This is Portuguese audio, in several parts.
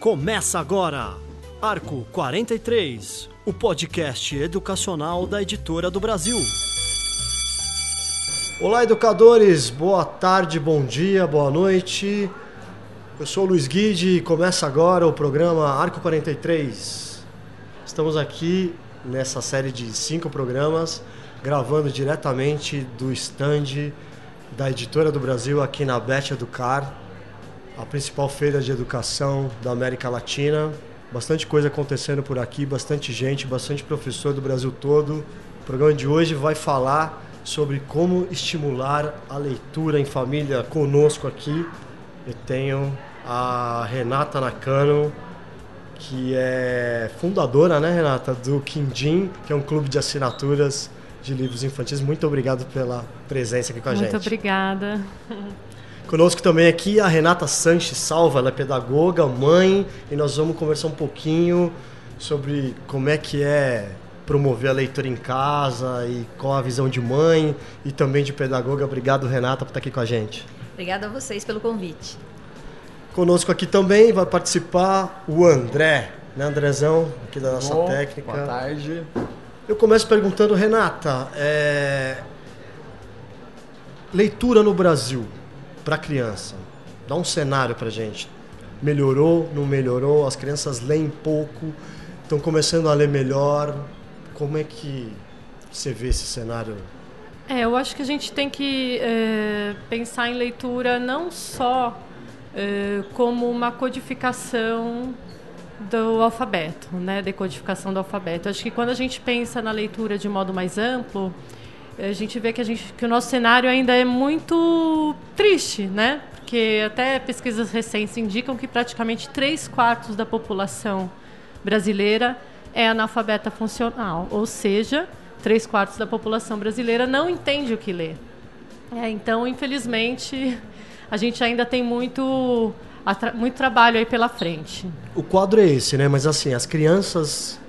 Começa agora, Arco 43, o podcast educacional da Editora do Brasil. Olá, educadores, boa tarde, bom dia, boa noite. Eu sou o Luiz Guide e começa agora o programa Arco 43. Estamos aqui nessa série de cinco programas, gravando diretamente do stand da Editora do Brasil aqui na Bet Educar, a principal feira de educação da América Latina. Bastante coisa acontecendo por aqui, bastante gente, bastante professor do Brasil todo. O programa de hoje vai falar sobre como estimular a leitura em família conosco aqui. Eu tenho a Renata Nakano, que é fundadora, né, Renata, do Quindim, que é um clube de assinaturas de livros infantis. Muito obrigado pela presença aqui com a Muito gente. Muito obrigada. Conosco também aqui a Renata Sanches Salva, ela é pedagoga, mãe, e nós vamos conversar um pouquinho sobre como é que é promover a leitura em casa e qual a visão de mãe e também de pedagoga. Obrigado, Renata, por estar aqui com a gente. Obrigada a vocês pelo convite. Conosco aqui também vai participar o André, né, Andrezão, aqui da nossa Bom, técnica. Boa tarde. Eu começo perguntando, Renata, é... leitura no Brasil para criança. Dá um cenário para gente. Melhorou, não melhorou? As crianças leem pouco, estão começando a ler melhor. Como é que você vê esse cenário? É, eu acho que a gente tem que é, pensar em leitura não só é, como uma codificação do alfabeto, né, decodificação do alfabeto. Acho que quando a gente pensa na leitura de modo mais amplo, a gente vê que, a gente, que o nosso cenário ainda é muito triste, né? Porque até pesquisas recentes indicam que praticamente três quartos da população brasileira é analfabeta funcional, ou seja, três quartos da população brasileira não entende o que lê. É, então, infelizmente, a gente ainda tem muito, muito trabalho aí pela frente. O quadro é esse, né? Mas assim, as crianças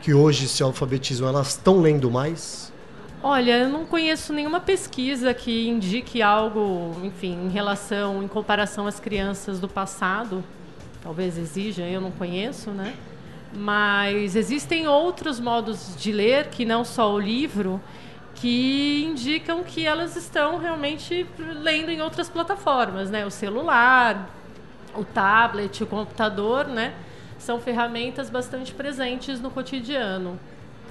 que hoje se alfabetizam, elas estão lendo mais? Olha, eu não conheço nenhuma pesquisa que indique algo, enfim, em relação, em comparação às crianças do passado. Talvez exija, eu não conheço, né? Mas existem outros modos de ler, que não só o livro, que indicam que elas estão realmente lendo em outras plataformas, né? O celular, o tablet, o computador, né? São ferramentas bastante presentes no cotidiano.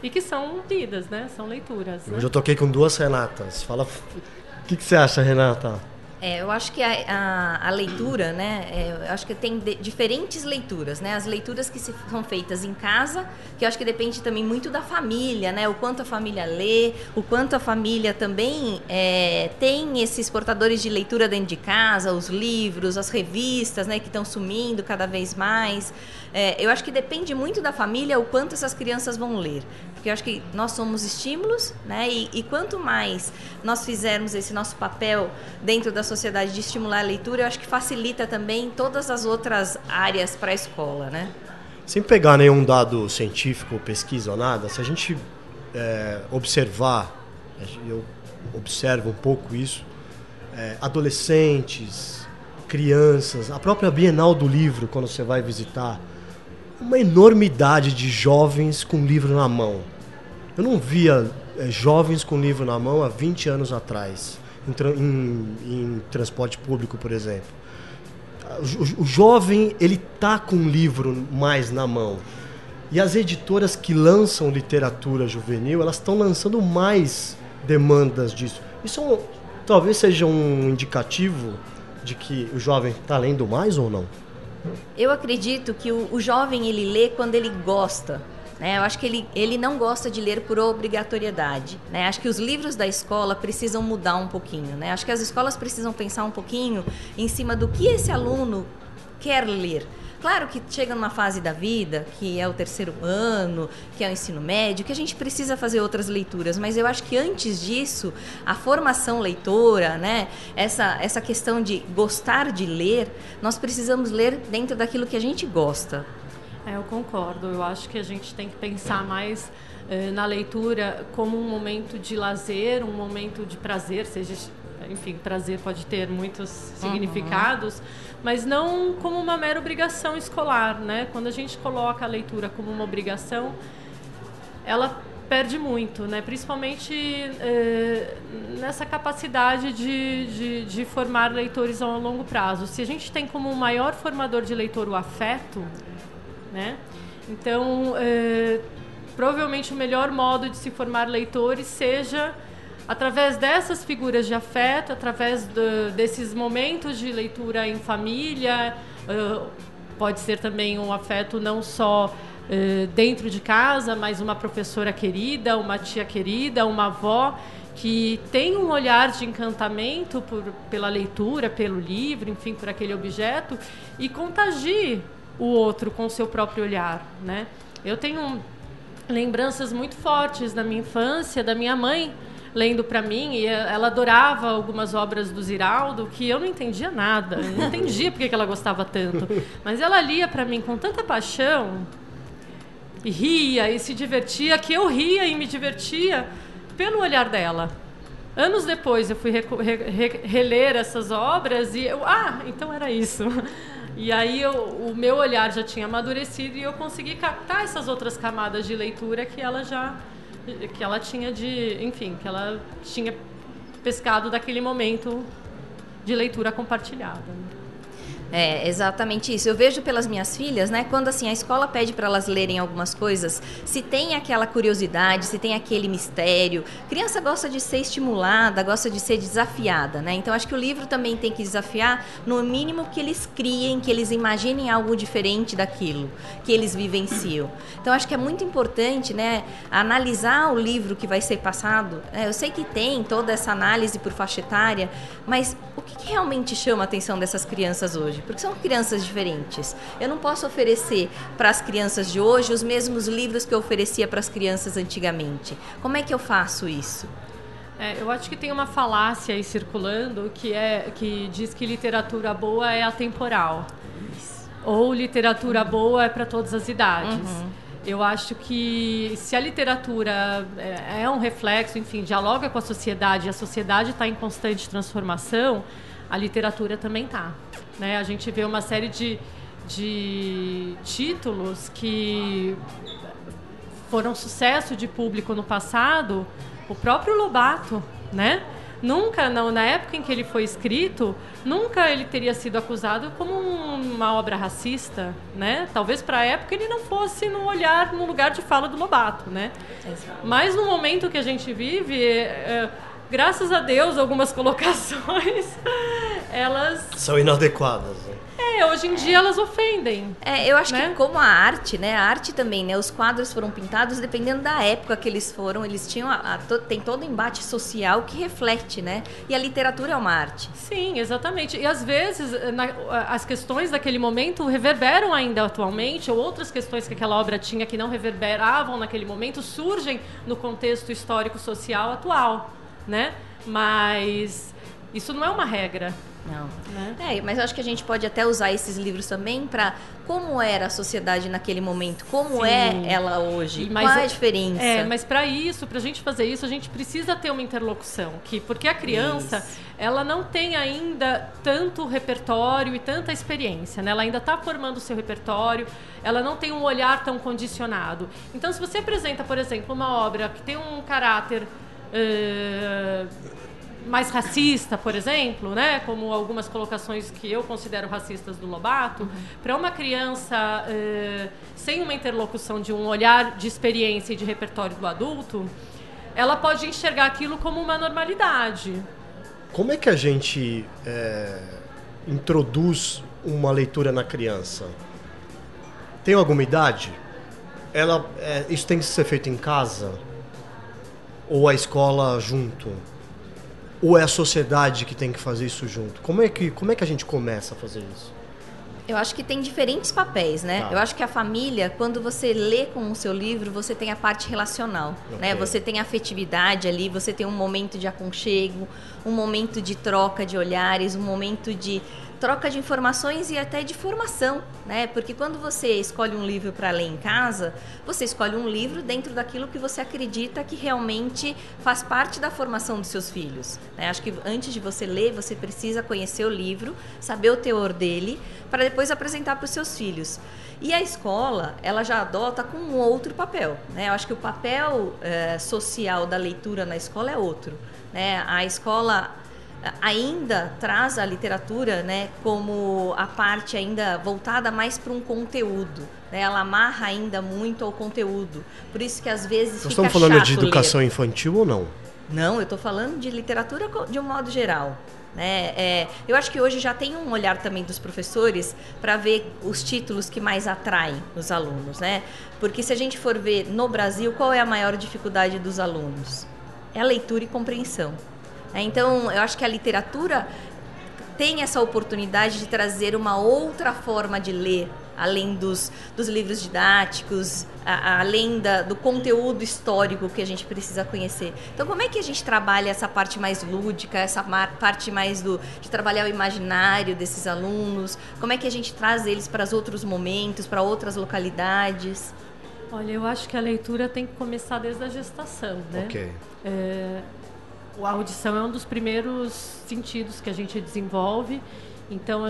E que são lidas, né? São leituras. Né? Hoje eu toquei com duas Renatas. Fala. O que, que você acha, Renata? É, eu acho que a, a, a leitura, né? É, eu acho que tem de, diferentes leituras, né? As leituras que se, são feitas em casa, que eu acho que depende também muito da família, né? O quanto a família lê, o quanto a família também é, tem esses portadores de leitura dentro de casa, os livros, as revistas, né? Que estão sumindo cada vez mais. É, eu acho que depende muito da família o quanto essas crianças vão ler. Porque eu acho que nós somos estímulos, né? E, e quanto mais nós fizermos esse nosso papel dentro da sociedade de estimular a leitura, eu acho que facilita também todas as outras áreas para a escola, né? Sem pegar nenhum dado científico, pesquisa ou nada, se a gente é, observar, eu observo um pouco isso, é, adolescentes, crianças, a própria Bienal do Livro, quando você vai visitar, uma enormidade de jovens com livro na mão. Eu não via é, jovens com livro na mão há 20 anos atrás, em, em transporte público, por exemplo. O, o, jovem, ele tá com um livro mais na mão. E as editoras que lançam literatura juvenil, elas estão lançando mais demandas disso. Isso é um, talvez seja um indicativo de que o jovem está lendo mais ou não? Eu acredito que o, o, jovem ele lê quando ele gosta. Né? Eu acho que ele, ele não gosta de ler por obrigatoriedade. Né? Acho que os livros da escola precisam mudar um pouquinho. Né? Acho que as escolas precisam pensar um pouquinho em cima do que esse aluno quer ler. Claro que chega numa fase da vida, que é o terceiro ano, que é o ensino médio, que a gente precisa fazer outras leituras, mas eu acho que antes disso, a formação leitora, né, essa, essa questão de gostar de ler, nós precisamos ler dentro daquilo que a gente gosta. É, eu concordo. Eu acho que a gente tem que pensar mais eh, na leitura como um momento de lazer, um momento de prazer, seja enfim, prazer pode ter muitos uhum. significados, uhum. mas não como uma mera obrigação escolar, né? Quando a gente coloca a leitura como uma obrigação, ela perde muito, né? Principalmente eh, nessa capacidade de, de, de, formar leitores a longo prazo. Se a gente tem como maior formador de leitor o afeto, né? Então, eh, provavelmente o melhor modo de se formar leitores seja através dessas figuras de afeto, através do, desses momentos de leitura em família, uh, pode ser também um afeto não só uh, dentro de casa, mas uma professora querida, uma tia querida, uma avó que tem um olhar de encantamento por, pela leitura, pelo livro, enfim, por aquele objeto e contagie o outro com o seu próprio olhar, né? Eu tenho lembranças muito fortes da minha infância, da minha mãe lendo para mim e ela adorava algumas obras do Ziraldo que eu não entendia nada, eu não entendia porque que ela gostava tanto, mas ela lia para mim com tanta paixão e ria e se divertia que eu ria e me divertia pelo olhar dela. Anos depois eu fui re re reler essas obras e eu, ah, então era isso. E aí eu, o meu olhar já tinha amadurecido e eu consegui captar essas outras camadas de leitura que ela já que ela tinha de, enfim, que ela tinha pescado daquele momento de leitura compartilhada. Né? É, exatamente isso. Eu vejo pelas minhas filhas, né, quando assim a escola pede para elas lerem algumas coisas, se tem aquela curiosidade, se tem aquele mistério. Criança gosta de ser estimulada, gosta de ser desafiada, né? Então acho que o livro também tem que desafiar, no mínimo que eles criem, que eles imaginem algo diferente daquilo que eles vivenciam. Então acho que é muito importante, né, analisar o livro que vai ser passado. É, eu sei que tem toda essa análise por faixa etária, mas o que, que realmente chama a atenção dessas crianças hoje? Porque são crianças diferentes. Eu não posso oferecer para as crianças de hoje os mesmos livros que eu oferecia para as crianças antigamente. Como é que eu faço isso? É, eu acho que tem uma falácia aí circulando que é que diz que literatura boa é atemporal. Isso. Ou literatura boa é para todas as idades. Uhum. Eu acho que se a literatura é, é um reflexo, enfim, dialoga com a sociedade, e a sociedade está em constante transformação, a literatura também está. Né? A gente vê uma série de, de títulos que foram sucesso de público no passado. O próprio Lobato, né? Nunca, não, na época em que ele foi escrito, nunca ele teria sido acusado como uma obra racista, né? Talvez para a época ele não fosse no olhar, no lugar de fala do Lobato, né? Exato. Mas no momento que a gente vive, é, graças a Deus, algumas colocações, elas... São inadequadas, né? É, hoje em dia elas ofendem. É, eu acho né? que como a arte, né? A arte também, né? Os quadros foram pintados dependendo da época que eles foram. Eles tinham a, a, to, tem todo o embate social que reflete, né? E a literatura é uma arte. Sim, exatamente. E às vezes na, as questões daquele momento reverberam ainda atualmente, ou outras questões que aquela obra tinha que não reverberavam naquele momento surgem no contexto histórico social atual né? Mas isso não é uma regra. Não. Né? É, mas eu acho que a gente pode até usar esses livros também para como era a sociedade naquele momento, como é Sim. é ela hoje, mas, qual é a diferença. É, mas para isso, para a gente fazer isso, a gente precisa ter uma interlocução, que porque a criança isso. ela não tem ainda tanto repertório e tanta experiência, né? Ela ainda está formando o seu repertório, ela não tem um olhar tão condicionado. Então, se você apresenta, por exemplo, uma obra que tem um caráter uh, mais racista, por exemplo, né? como algumas colocações que eu considero racistas do Lobato, uhum. para uma criança uh, sem uma interlocução de um olhar de experiência e de repertório do adulto, ela pode enxergar aquilo como uma normalidade. Como é que a gente é, introduz uma leitura na criança? Tem alguma idade? Ela, é, isso tem que ser feito em casa? Ou a escola junto? Ou é a sociedade que tem que fazer isso junto? Como é que, como é que a gente começa a fazer isso? Eu acho que tem diferentes papéis, né? Tá. Eu acho que a família, quando você lê com o seu livro, você tem a parte relacional, né? okay. né? Você tem afetividade ali, você tem um momento de aconchego, um momento de troca de olhares, um momento de troca de informações e até de formação, né? Porque quando você escolhe um livro para ler em casa, você escolhe um livro dentro daquilo que você acredita que realmente faz parte da formação dos seus filhos. Né? Acho que antes de você ler, você precisa conhecer o livro, saber o teor dele, para depois apresentar para os seus filhos. E a escola, ela já adota com um outro papel. Né? Eu acho que o papel eh, social da leitura na escola é outro. Né? A escola ainda traz a literatura né, como a parte ainda voltada mais para um conteúdo. Né? Ela amarra ainda muito ao conteúdo. Por isso que às vezes. Nós estamos falando de educação ler. infantil ou não? Não, eu estou falando de literatura de um modo geral. Né? É, eu acho que hoje já tem um olhar também dos professores para ver os títulos que mais atraem os alunos, né? Porque se a gente for ver no Brasil, qual é a maior dificuldade dos alunos? É a leitura e compreensão. É, então, eu acho que a literatura tem essa oportunidade de trazer uma outra forma de ler, além dos, dos livros didáticos, a, a, além da, do conteúdo histórico que a gente precisa conhecer. Então, como é que a gente trabalha essa parte mais lúdica, essa parte mais do, de trabalhar o imaginário desses alunos? Como é que a gente traz eles para os outros momentos, para outras localidades? Olha, eu acho que a leitura tem que começar desde a gestação, né? Ok. É, a audição é um dos primeiros sentidos que a gente desenvolve. Então,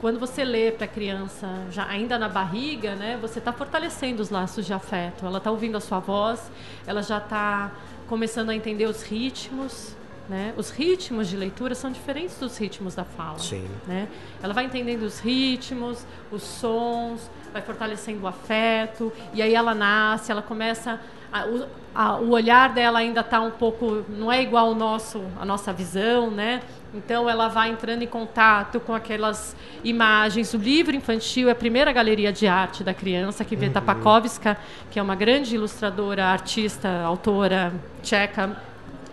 quando você lê para a criança, já ainda na barriga, né, você está fortalecendo os laços de afeto. Ela está ouvindo a sua voz, ela já está começando a entender os ritmos. Né? Os ritmos de leitura são diferentes dos ritmos da fala. Sim. Né? Ela vai entendendo os ritmos, os sons, vai fortalecendo o afeto, e aí ela nasce, ela começa a, o, a, o, olhar dela ainda está um pouco, não é igual ao nosso, a nossa visão, né? Então ela vai entrando em contato com aquelas imagens. O livro infantil é a primeira galeria de arte da criança que vê uhum. Tapakovska, que é uma grande ilustradora, artista, autora tcheca,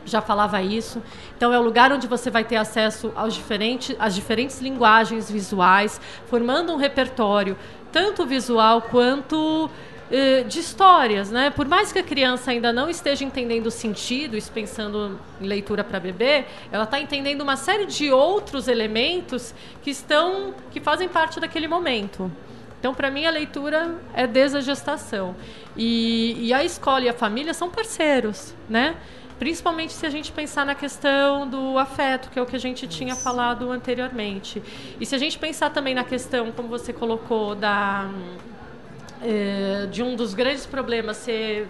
já falava isso. Então é o lugar onde você vai ter acesso aos diferentes, às diferentes linguagens visuais, formando um repertório tanto visual quanto eh, de histórias, né? Por mais que a criança ainda não esteja entendendo o sentido, pensando em leitura para bebê, ela está entendendo uma série de outros elementos que estão, que fazem parte daquele momento. Então, para mim, a leitura é desde a gestação. E, e, a escola e a família são parceiros, né? Principalmente se a gente pensar na questão do afeto, que é o que a gente tinha falado anteriormente. E se a gente pensar também na questão, como você colocou, da é, de um dos grandes problemas ser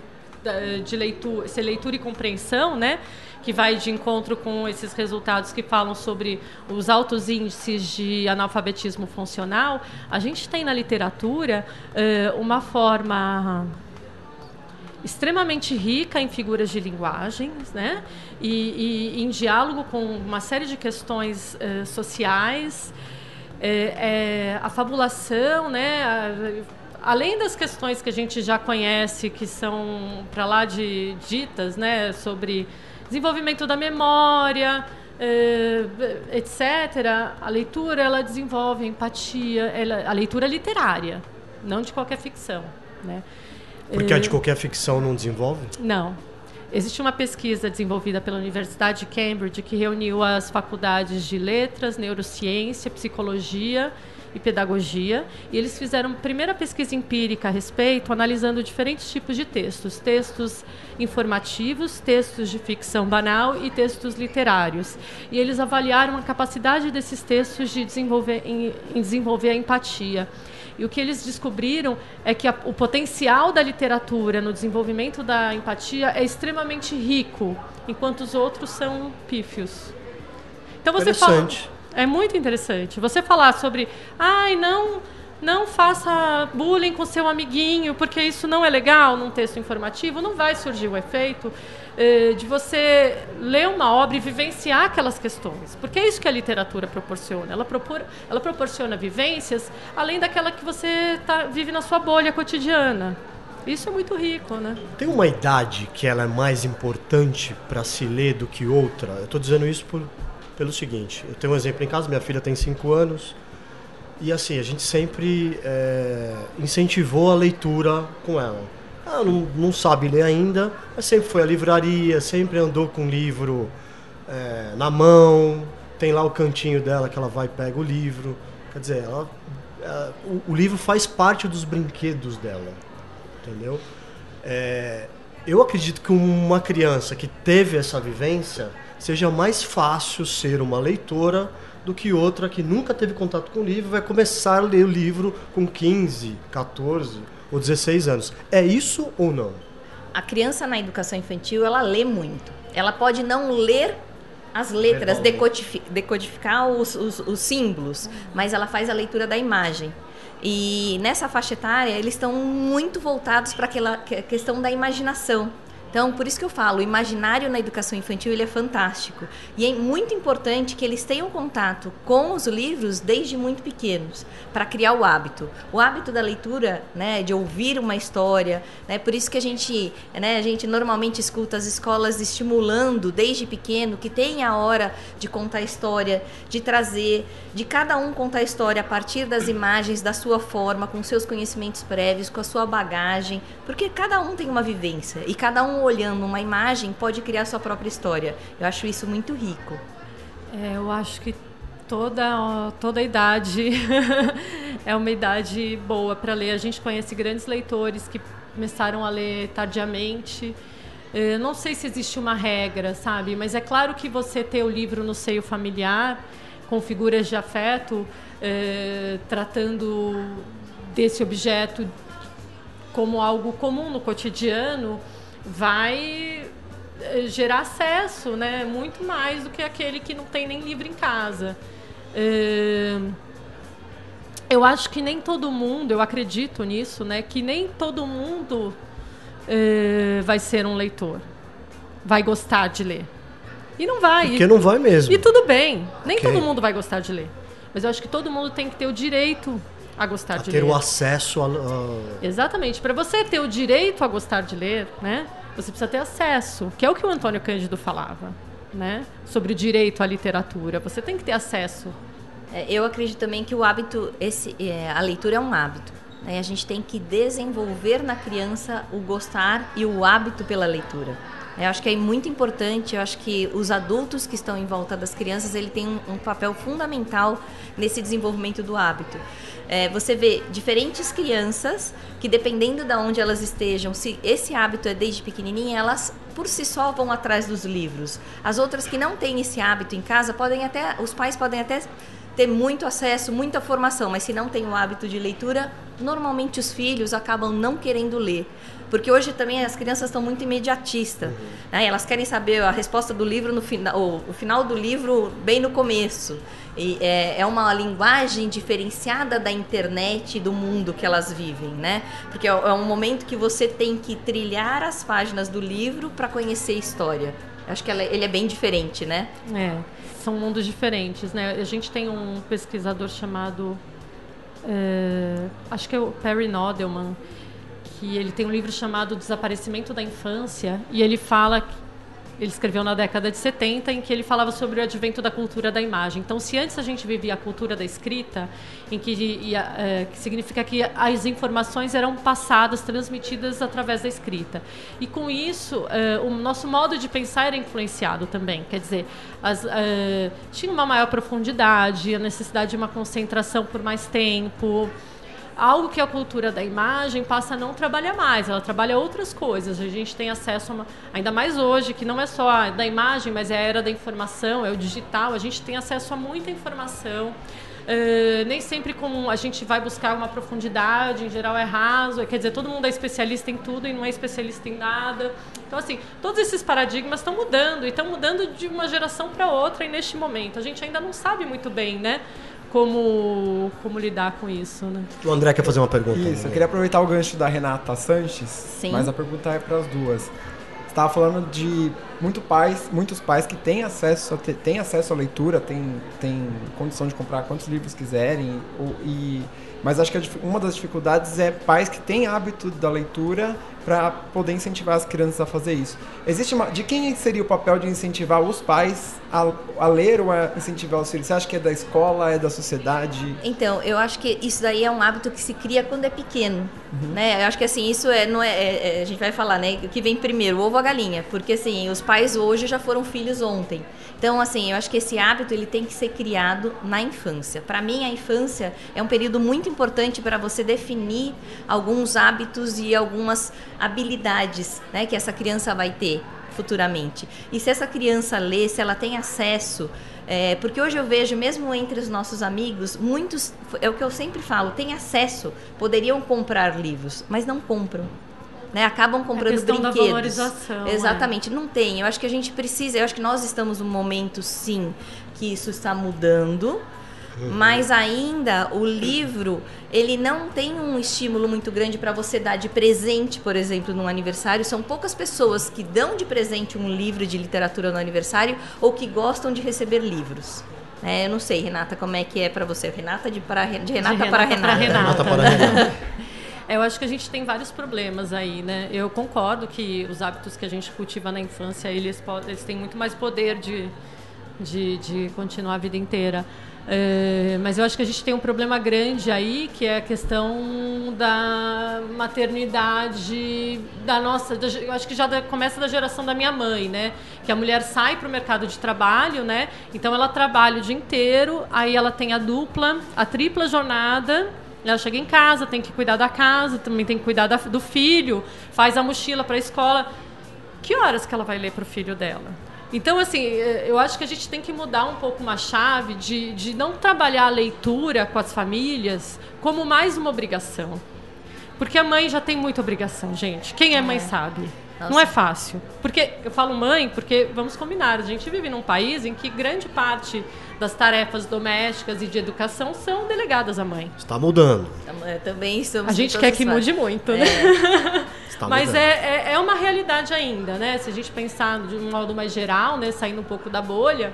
de leitura, ser leitura e compreensão, né? que vai de encontro com esses resultados que falam sobre os altos índices de analfabetismo funcional, a gente tem na literatura uh, uma forma extremamente rica em figuras de linguagens, né? E, e em diálogo com uma série de questões uh, sociais, é, é, a fabulação, né? A, além das questões que a gente já conhece, que são para lá de ditas, né, sobre desenvolvimento da memória, eh, etc., a leitura ela desenvolve empatia, ela, a leitura literária, não de qualquer ficção. Né? Porque a de qualquer ficção não desenvolve? Não. Existe uma pesquisa desenvolvida pela Universidade de Cambridge que reuniu as faculdades de letras, neurociência, psicologia e pedagogia, e eles fizeram primeira pesquisa empírica a respeito, analisando diferentes tipos de textos, textos informativos, textos de ficção banal e textos literários. E eles avaliaram a capacidade desses textos de desenvolver, em, em desenvolver a empatia. E o que eles descobriram é que a, o potencial da literatura no desenvolvimento da empatia é extremamente rico, enquanto os outros são pífios. Então você fala é muito interessante. Você falar sobre, ai, não, não faça bullying com seu amiguinho, porque isso não é legal num texto informativo, não vai surgir o efeito de você ler uma obra e vivenciar aquelas questões. Porque é isso que a literatura proporciona. Ela, propor, ela proporciona vivências além daquela que você tá, vive na sua bolha cotidiana. Isso é muito rico, né? Tem uma idade que ela é mais importante para se ler do que outra? Eu estou dizendo isso por, pelo seguinte: eu tenho um exemplo em casa, minha filha tem 5 anos, e assim, a gente sempre é, incentivou a leitura com ela. Ela não, não sabe ler ainda, mas sempre foi à livraria, sempre andou com livro é, na mão, tem lá o cantinho dela que ela vai e pega o livro. Quer dizer, ela, ela, o, o, livro faz parte dos brinquedos dela, entendeu? É, eu acredito que uma criança que teve essa vivência seja mais fácil ser uma leitora do que outra que nunca teve contato com o livro vai começar a ler o livro com 15, 14 ou 16 anos. É isso ou não? A criança na educação infantil, ela lê muito. Ela pode não ler as letras, decodificar, decodificar os, os, os símbolos, mas ela faz a leitura da imagem. E nessa faixa etária, eles estão muito voltados para aquela questão da imaginação. Então, por isso que eu falo, o imaginário na educação infantil ele é fantástico. E é muito importante que eles tenham contato com os livros desde muito pequenos, para criar o hábito. O hábito da leitura, né, de ouvir uma história, né, por isso que a gente, né, a gente normalmente escuta as escolas estimulando desde pequeno que tem a hora de contar a história, de trazer, de cada um contar a história a partir das imagens, da sua forma, com seus conhecimentos prévios, com a sua bagagem, porque cada um tem uma vivência e cada um olhando uma imagem pode criar sua própria história. Eu acho isso muito rico. É, eu acho que toda toda idade é uma idade boa para ler. A gente conhece grandes leitores que começaram a ler tardiamente. Eu não sei se existe uma regra, sabe? Mas é claro que você ter o livro no seio familiar, com figuras de afeto, é, tratando desse objeto como algo comum no cotidiano, vai eh, gerar acesso, né? Muito mais do que aquele que não tem nem livro em casa. É... Eu acho que nem todo mundo, eu acredito nisso, né? Que nem todo mundo é, vai ser um leitor, vai gostar de ler. E não vai. Porque não vai mesmo. E tudo bem. Nem okay. todo mundo vai gostar de ler. Mas eu acho que todo mundo tem que ter o direito a gostar a de ter ler. o acesso a, a... Exatamente. Para você ter o direito a gostar de ler, né? Você precisa ter acesso, que é o que o Antônio Cândido falava, né? Sobre o direito à literatura. Você tem que ter acesso. É, eu acredito também que o hábito, esse, é, a leitura é um hábito. Né? A gente tem que desenvolver na criança o gostar e o hábito pela leitura. Eu acho que é muito importante, eu acho que os adultos que estão em volta das crianças, ele tem um, um papel fundamental nesse desenvolvimento do hábito. É, você vê diferentes crianças que, dependendo de onde elas estejam, se esse hábito é desde pequenininha, elas por si só vão atrás dos livros. As outras que não têm esse hábito em casa, podem até, os pais podem até ter muito acesso, muita formação, mas se não tem o hábito de leitura, normalmente os filhos acabam não querendo ler. Porque hoje também as crianças estão muito imediatistas. Uhum. Né? Elas querem saber a resposta do livro no final, o final do livro bem no começo. E é, é, uma linguagem diferenciada da internet e do mundo que elas vivem, né? Porque é, é um momento que você tem que trilhar as páginas do livro para conhecer a história. Acho que ela, ele é bem diferente, né? É, são mundos diferentes, né? A gente tem um pesquisador chamado, é, acho que é o Perry Nodelman, que ele tem um livro chamado Desaparecimento da Infância e ele fala ele escreveu na década de 70, em que ele falava sobre o advento da cultura da imagem. Então, se antes a gente vivia a cultura da escrita, em que, ia, é, que significa que as informações eram passadas, transmitidas através da escrita. E com isso, é, o nosso modo de pensar era influenciado também. Quer dizer, as, é, tinha uma maior profundidade, a necessidade de uma concentração por mais tempo algo que a cultura da imagem passa a não trabalhar mais, ela trabalha outras coisas. A gente tem acesso, uma, ainda mais hoje, que não é só a da imagem, mas é a era da informação, é o digital, a gente tem acesso a muita informação. Uh, nem sempre com a gente vai buscar uma profundidade, em geral é raso, quer dizer, todo mundo é especialista em tudo e não é especialista em nada. Então, assim, todos esses paradigmas estão mudando e estão mudando de uma geração para outra e neste momento. A gente ainda não sabe muito bem, né? Como, como lidar com isso, né? O André quer fazer uma pergunta. Isso, eu queria aproveitar o gancho da Renata Sanches, Sim. mas a pergunta é para as duas. Você estava falando de muito pais, muitos pais que têm acesso, têm acesso à leitura, têm, têm condição de comprar quantos livros quiserem, ou, e, mas acho que uma das dificuldades é pais que têm hábito da leitura para poder incentivar as crianças a fazer isso. Existe uma, de quem seria o papel de incentivar os pais a, a, ler ou a incentivar os filhos? Você acha que é da escola, é da sociedade? Então, eu acho que isso daí é um hábito que se cria quando é pequeno, uhum. né? Eu acho que assim, isso é, não é, é, é a gente vai falar, né? O que vem primeiro, o ovo ou a galinha? Porque assim, os pais pais hoje já foram filhos ontem. Então, assim, eu acho que esse hábito ele tem que ser criado na infância. Para mim, a infância é um período muito importante para você definir alguns hábitos e algumas habilidades, né, que essa criança vai ter futuramente. E se essa criança lê, se ela tem acesso é, porque hoje eu vejo, mesmo entre os nossos amigos, muitos, é o que eu sempre falo, têm acesso, poderiam comprar livros, mas não compram né? Acabam comprando a brinquedos. Da valorização, é. Exatamente, é. não tem. Eu acho que a gente precisa, eu acho que nós estamos num momento sim que isso está mudando. Mas ainda o livro, ele não tem um estímulo muito grande para você dar de presente, por exemplo, num aniversário. São poucas pessoas que dão de presente um livro de literatura no aniversário ou que gostam de receber livros. É, eu não sei, Renata, como é que é para você. Renata de, para, de Renata, de Renata para Renata. Renata. Renata para Renata. Eu acho que a gente tem vários problemas aí, né? Eu concordo que os hábitos que a gente cultiva na infância, eles, eles têm muito mais poder de, de, de continuar a vida inteira. É, mas eu acho que a gente tem um problema grande aí, que é a questão da maternidade da nossa. Eu acho que já começa da geração da minha mãe, né? Que a mulher sai para o mercado de trabalho, né? Então ela trabalha o dia inteiro, aí ela tem a dupla, a tripla jornada ela chega em casa, tem que cuidar da casa, também tem que cuidar da, do filho, faz a mochila para a escola. Que horas que ela vai ler para o filho dela? Então, assim, eh, eu acho que a gente tem que mudar um pouco uma chave de, de não trabalhar a leitura com as famílias como mais uma obrigação. Porque a mãe já tem muita obrigação, gente. Quem é mãe é. sabe. Nossa. Não é fácil. Porque eu falo mãe, porque vamos combinar, a gente vive num país em que grande parte das tarefas domésticas e de educação são delegadas à mãe. Está mudando. Também estamos A gente quer que mude muito, né? É. Mas é, é, é, uma realidade ainda, né? Se a gente pensar de um modo mais geral, né? Saindo um pouco da bolha.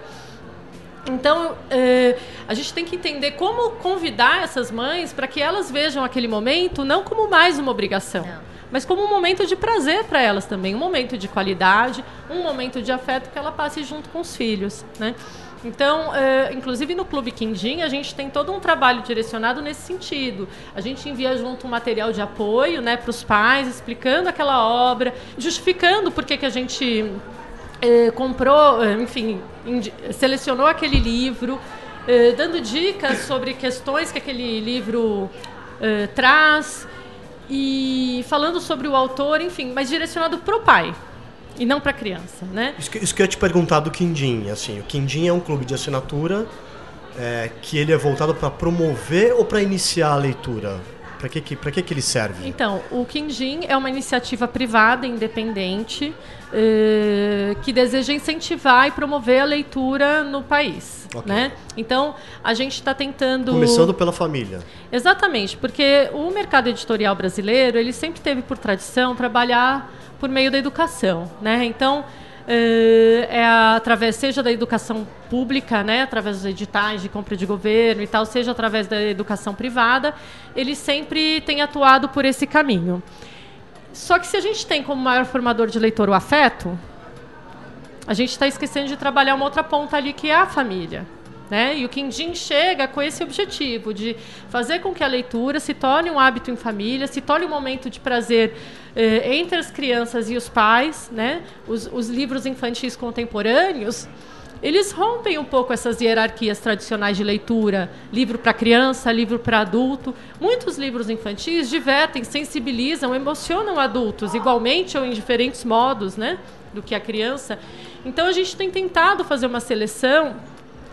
Então, é, a gente tem que entender como convidar essas mães para que elas vejam aquele momento não como mais uma obrigação. Não mas como um momento de prazer para elas também, um momento de qualidade, um momento de afeto que ela passe junto com os filhos, né? Então, é, inclusive no Clube Quindim, a gente tem todo um trabalho direcionado nesse sentido. A gente envia junto um material de apoio né, para os pais, explicando aquela obra, justificando por que, que a gente é, comprou, é, enfim, selecionou aquele livro, dando dicas sobre questões que aquele livro traz e falando sobre o autor, enfim, mas direcionado para o pai e não para criança, né? Isso que, isso que eu ia te perguntar do Quindim, assim, o Quindim é um clube de assinatura é, que ele é voltado para promover ou para iniciar a leitura? Para que, que, que, que ele serve? Então, o Quindim é uma iniciativa privada, independente, eh, que deseja incentivar e promover a leitura no país. Okay. Né? Então, a gente está tentando... Começando pela família. Exatamente, porque o mercado editorial brasileiro, ele sempre teve por tradição trabalhar por meio da educação. Né? Então, eh, é através seja da educação pública, né, através dos editais de compra de governo e tal, seja através da educação privada, ele sempre tem atuado por esse caminho. Só que se a gente tem como maior formador de leitor o afeto, a gente está esquecendo de trabalhar uma outra ponta ali que é a família. Né? E o Quindim chega com esse objetivo de fazer com que a leitura se torne um hábito em família, se torne um momento de prazer eh, entre as crianças e os pais. Né? Os, os livros infantis contemporâneos eles rompem um pouco essas hierarquias tradicionais de leitura, livro para criança, livro para adulto. Muitos livros infantis divertem, sensibilizam, emocionam adultos igualmente ou em diferentes modos, né, do que a criança. Então a gente tem tentado fazer uma seleção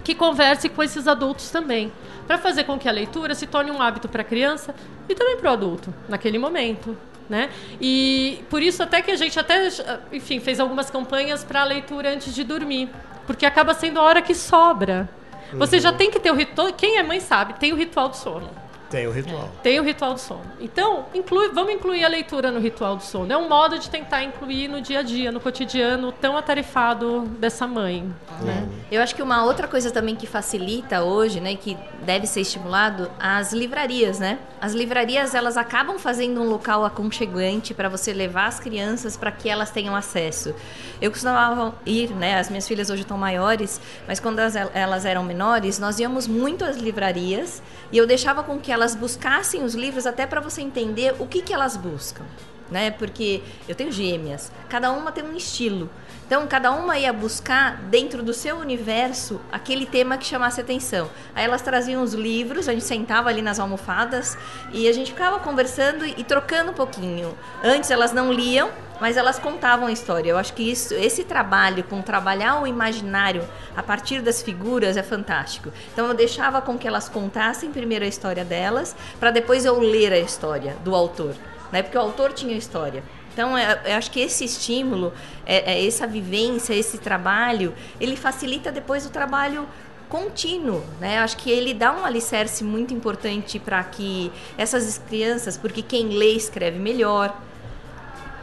que converse com esses adultos também, para fazer com que a leitura se torne um hábito para a criança e também para o adulto, naquele momento. Né? E por isso até que a gente até, enfim, fez algumas campanhas para a leitura antes de dormir, porque acaba sendo a hora que sobra. Você uhum. já tem que ter o ritual, quem é mãe sabe, tem o ritual do sono. Tem o ritual. É. Tem o ritual do sono. Então, inclui, vamos incluir a leitura no ritual do sono. É um modo de tentar incluir no dia a dia, no cotidiano tão atarefado dessa mãe. Né? Eu acho que uma outra coisa também que facilita hoje, né, que deve ser estimulado, as livrarias, né? As livrarias elas acabam fazendo um local aconchegante para você levar as crianças para que elas tenham acesso. Eu costumava ir, né? As minhas filhas hoje estão maiores, mas quando elas eram menores, nós íamos muito às livrarias e eu deixava com que elas buscassem os livros até para você entender o que, que elas buscam. Né? Porque eu tenho gêmeas, cada uma tem um estilo. Então, cada uma ia buscar, dentro do seu universo, aquele tema que chamasse atenção. Aí elas traziam os livros, a gente sentava ali nas almofadas e a gente ficava conversando e, trocando um pouquinho. Antes elas não liam, mas elas contavam a história. Eu acho que isso, esse trabalho com trabalhar o imaginário a partir das figuras é fantástico. Então eu deixava com que elas contassem primeiro a história delas, para depois eu ler a história do autor, né? Porque o autor tinha história. Então, é, eu acho que esse estímulo, é, é, essa vivência, esse trabalho, ele facilita depois o trabalho contínuo, né? Acho que ele dá um alicerce muito importante para que essas crianças, porque quem lê escreve melhor,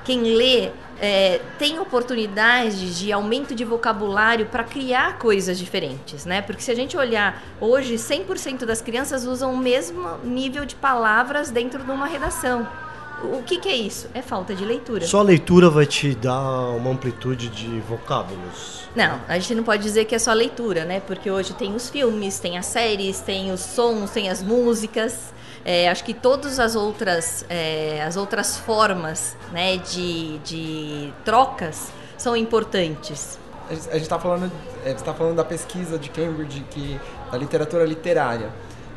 quem lê é, tem oportunidades de aumento de vocabulário para criar coisas diferentes, né? Porque se a gente olhar hoje, 100% das crianças usam o mesmo nível de palavras dentro de uma redação. O que, que, é isso? É falta de leitura. Só a leitura vai te dar uma amplitude de vocábulos. Não, a gente não pode dizer que é só leitura, né? Porque hoje tem os filmes, tem as séries, tem os sons, tem as músicas. É, acho que todas as outras, é, as outras formas né, de, de trocas são importantes. A gente está falando, é, tá falando da pesquisa de Cambridge, que, da literatura literária.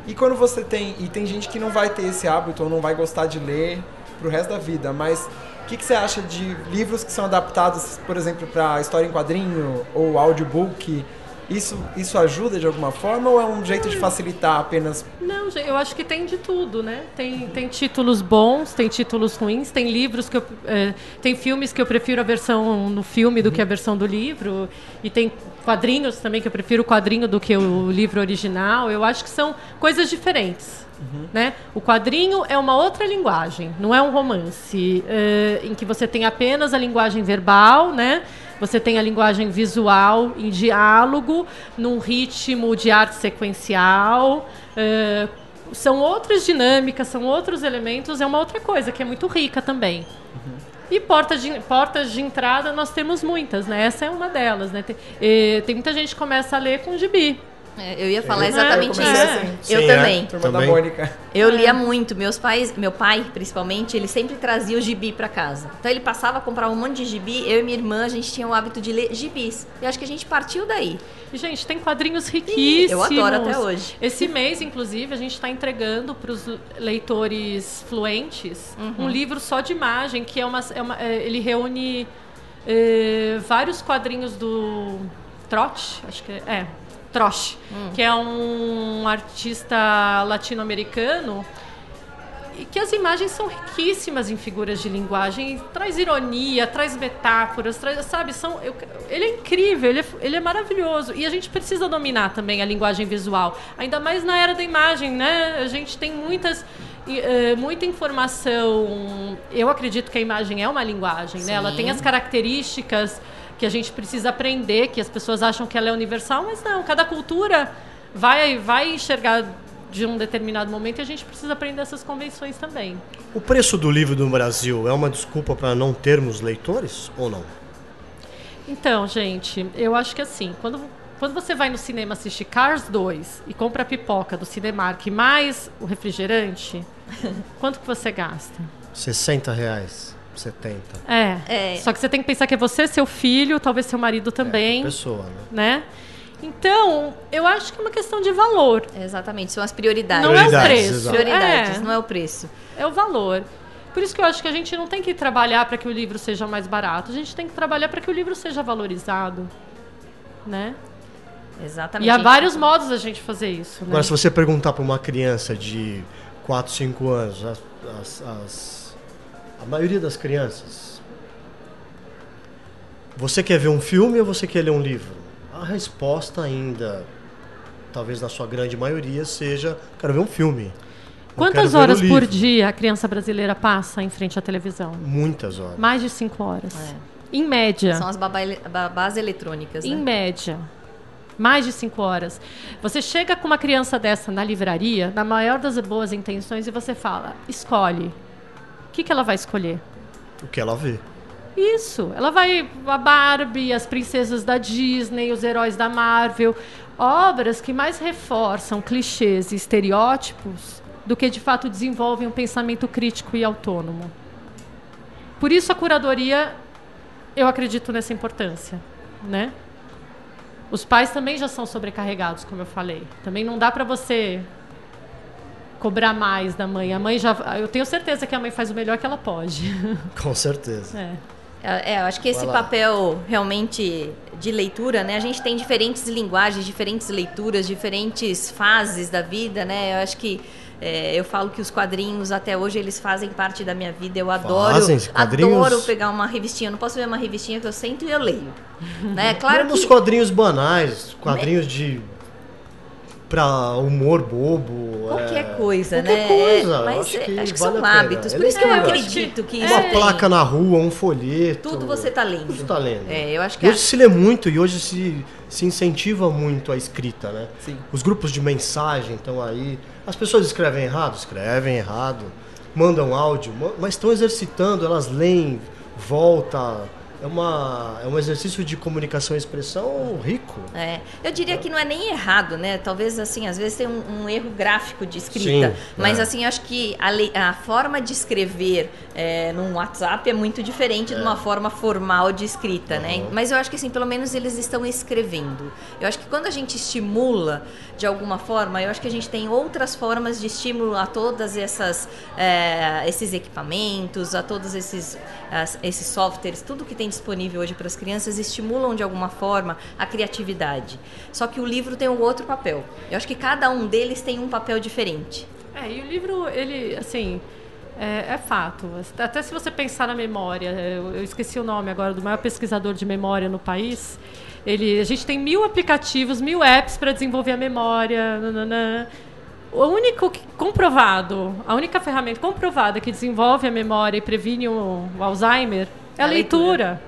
E quando você tem. E tem gente que não vai ter esse hábito ou não vai gostar de ler pro resto da vida, mas o que, que, você acha de livros que são adaptados, por exemplo, para história em quadrinho ou audiobook? Isso, isso ajuda de alguma forma ou é um jeito de facilitar apenas? Não, eu acho que tem de tudo, né? Tem, tem títulos bons, tem títulos ruins, tem livros que eu, é, tem filmes que eu prefiro a versão no filme do que a versão do livro e tem quadrinhos também que eu prefiro o quadrinho do que o livro original. Eu acho que são coisas diferentes. Uhum. Né? O quadrinho é uma outra linguagem, não é um romance uh, em que você tem apenas a linguagem verbal, né? Você tem a linguagem visual em diálogo, num ritmo de arte sequencial. Uh, são outras dinâmicas, são outros elementos, é uma outra coisa que é muito rica também. Uhum. E portas de, portas de entrada nós temos muitas, né? Essa é uma delas, né? Tem, tem muita gente que começa a ler com gibi. É, eu ia falar exatamente isso. Assim. Eu Sim, também. É. também. Eu lia muito. Meus pais, meu pai, principalmente, ele sempre trazia o gibi para casa. Então ele passava a comprar um monte de gibi. Eu e minha irmã, a gente tinha o hábito de ler gibis. E acho que a gente partiu daí. Gente, tem quadrinhos riquíssimos. Eu adoro até hoje. Esse mês, inclusive, a gente está entregando para os leitores fluentes uhum. um livro só de imagem, que é uma. É uma é, ele reúne é, vários quadrinhos do Trot, acho que é. Troche, hum. que é um artista latino-americano e que as imagens são riquíssimas em figuras de linguagem, traz ironia, traz metáforas, traz, sabe, são, eu, ele é incrível, ele é, ele é maravilhoso e a gente precisa dominar também a linguagem visual, ainda mais na era da imagem, né? A gente tem muitas eh, muita informação. Eu acredito que a imagem é uma linguagem, né? Ela tem as características que a gente precisa aprender, que as pessoas acham que ela é universal, mas não, cada cultura vai, vai enxergar de um determinado momento e a gente precisa aprender essas convenções também. O preço do livro no Brasil é uma desculpa para não termos leitores ou não? Então, gente, eu acho que assim, quando, quando você vai no cinema assistir Cars 2 e compra a pipoca do Cinemark mais o refrigerante, quanto que você gasta? 60 reais. 70. É. é. Só que você tem que pensar que é você, seu filho, talvez seu marido também. É, pessoa, né? né? Então, eu acho que é uma questão de valor. Exatamente, são as prioridades. Não prioridades, é o preço. Prioridades, é. não é o preço. É o valor. Por isso que eu acho que a gente não tem que trabalhar para que o livro seja mais barato. A gente tem que trabalhar para que o livro seja valorizado, né? Exatamente. E há vários modos da gente fazer isso. Né? Agora, se você perguntar para uma criança de 4, 5 anos, as, as, as a maioria das crianças. Você quer ver um filme ou você quer ler um livro? A resposta ainda, talvez na sua grande maioria, seja quero ver um filme. Quantas horas por dia a criança brasileira passa em frente à televisão? Muitas horas. Mais de cinco horas. É. Em média. São as babás eletrônicas. Em né? média. Mais de cinco horas. Você chega com uma criança dessa na livraria, na maior das boas intenções, e você fala: escolhe que, que ela vai escolher? O que ela vê. Isso. Ela vai. A Barbie, as princesas da Disney, os heróis da Marvel. Obras que mais reforçam clichês e estereótipos do que de fato desenvolvem um pensamento crítico e autônomo. Por isso a curadoria eu acredito nessa importância, né? Os pais também já são sobrecarregados, como eu falei. Também não dá para você cobrar mais da mãe. A mãe já, eu tenho certeza que a mãe faz o melhor que ela pode. Com certeza. É. É, é eu acho que esse papel realmente de leitura, né? A gente tem diferentes linguagens, diferentes leituras, diferentes fases da vida, né? Eu acho que é, eu falo que os quadrinhos até hoje eles fazem parte da minha vida. Eu adoro, Fazem, adoro pegar uma revistinha. Eu não posso ver uma revistinha que eu sento e eu leio. né? Claro Mesmo que os quadrinhos banais, quadrinhos de para humor bobo. Qualquer é... coisa, Qualquer né? Coisa. Mas acho que, acho que vale são hábitos. Por isso que eu é, acredito que Uma tem... placa na rua, um folheto. Tudo você está lendo. Tudo tá lendo. É, eu acho que hoje a... se lê muito e hoje se, se incentiva muito a escrita, né? Sim. Os grupos de mensagem estão aí. As pessoas escrevem errado? Escrevem errado. Mandam áudio, mas estão exercitando, elas leem, volta é, uma, é um exercício de comunicação e expressão rico. É. Eu diria que não é nem errado, né? Talvez, assim, às vezes tem um, um erro gráfico de escrita. Sim, mas, é. assim, acho que a, a forma de escrever é, num WhatsApp é muito diferente é. de uma forma formal de escrita, uhum. né? Mas eu acho que, assim, pelo menos eles estão escrevendo. Eu acho que quando a gente estimula de alguma forma, eu acho que a gente tem outras formas de estímulo a todas essas é, esses equipamentos, a todos esses, esses softwares, tudo que tem disponível hoje para as crianças estimulam de alguma forma a criatividade. Só que o livro tem um outro papel. Eu acho que cada um deles tem um papel diferente. É, e o livro, ele, assim, é, é, fato. Até se você pensar na memória, eu, eu, esqueci o nome agora do maior pesquisador de memória no país. Ele, a gente tem mil aplicativos, mil apps para desenvolver a memória. O único que, comprovado, a única ferramenta comprovada que desenvolve a memória e previne o, o Alzheimer é a, a leitura. leitura.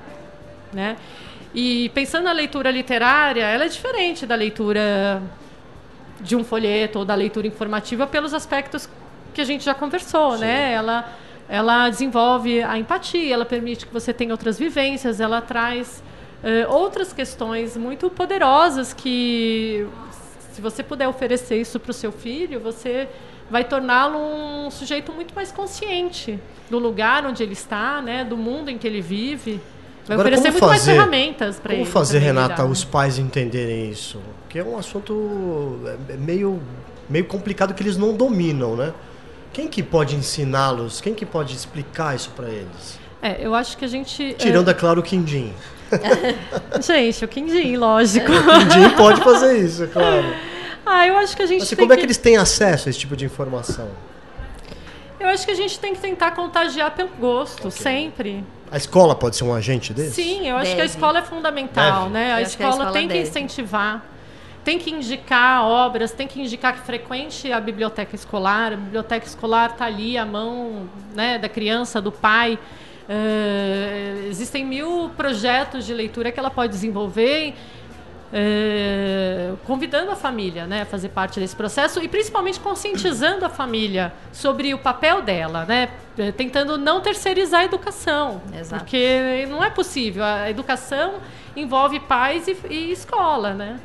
Né? E pensando na leitura literária, ela é diferente da leitura de um folheto ou da leitura informativa pelos aspectos que a gente já conversou, né? Sim. né? Ela, ela desenvolve a empatia, ela permite que você tenha outras vivências, ela traz uh, outras questões muito poderosas que, se você puder oferecer isso para o seu filho, você vai torná-lo um sujeito muito mais consciente do lugar onde ele está, né? Do mundo em que ele vive. Vai Agora, oferecer muito fazer, mais ferramentas para ele. Como fazer, Renata, os pais entenderem isso? Que é um assunto é, é meio, meio complicado que eles não dominam, né? Quem que pode ensiná-los? Quem que pode explicar isso para eles? É, eu acho que a gente... Tirando, é, é claro, o Quindim. gente, o Quindim, lógico. É, o Quindim pode fazer isso, é claro. Ah, eu acho que a gente Mas, como é que eles têm acesso a esse tipo de informação? Eu acho que a gente tem que tentar contagiar pelo gosto, okay. sempre. A escola pode ser um agente desse? Sim, eu acho deve. que a escola é fundamental, deve. né? A escola, a escola, tem deve. que incentivar, tem que indicar obras, tem que indicar que frequente a biblioteca escolar. A biblioteca escolar está ali à mão né, da criança, do pai. Uh, existem mil projetos de leitura que ela pode desenvolver é, convidando a família né, a fazer parte desse processo e principalmente conscientizando a família sobre o papel dela, né, é, tentando não terceirizar a educação, Exato. porque não é possível. A educação envolve pais e, e escola, né?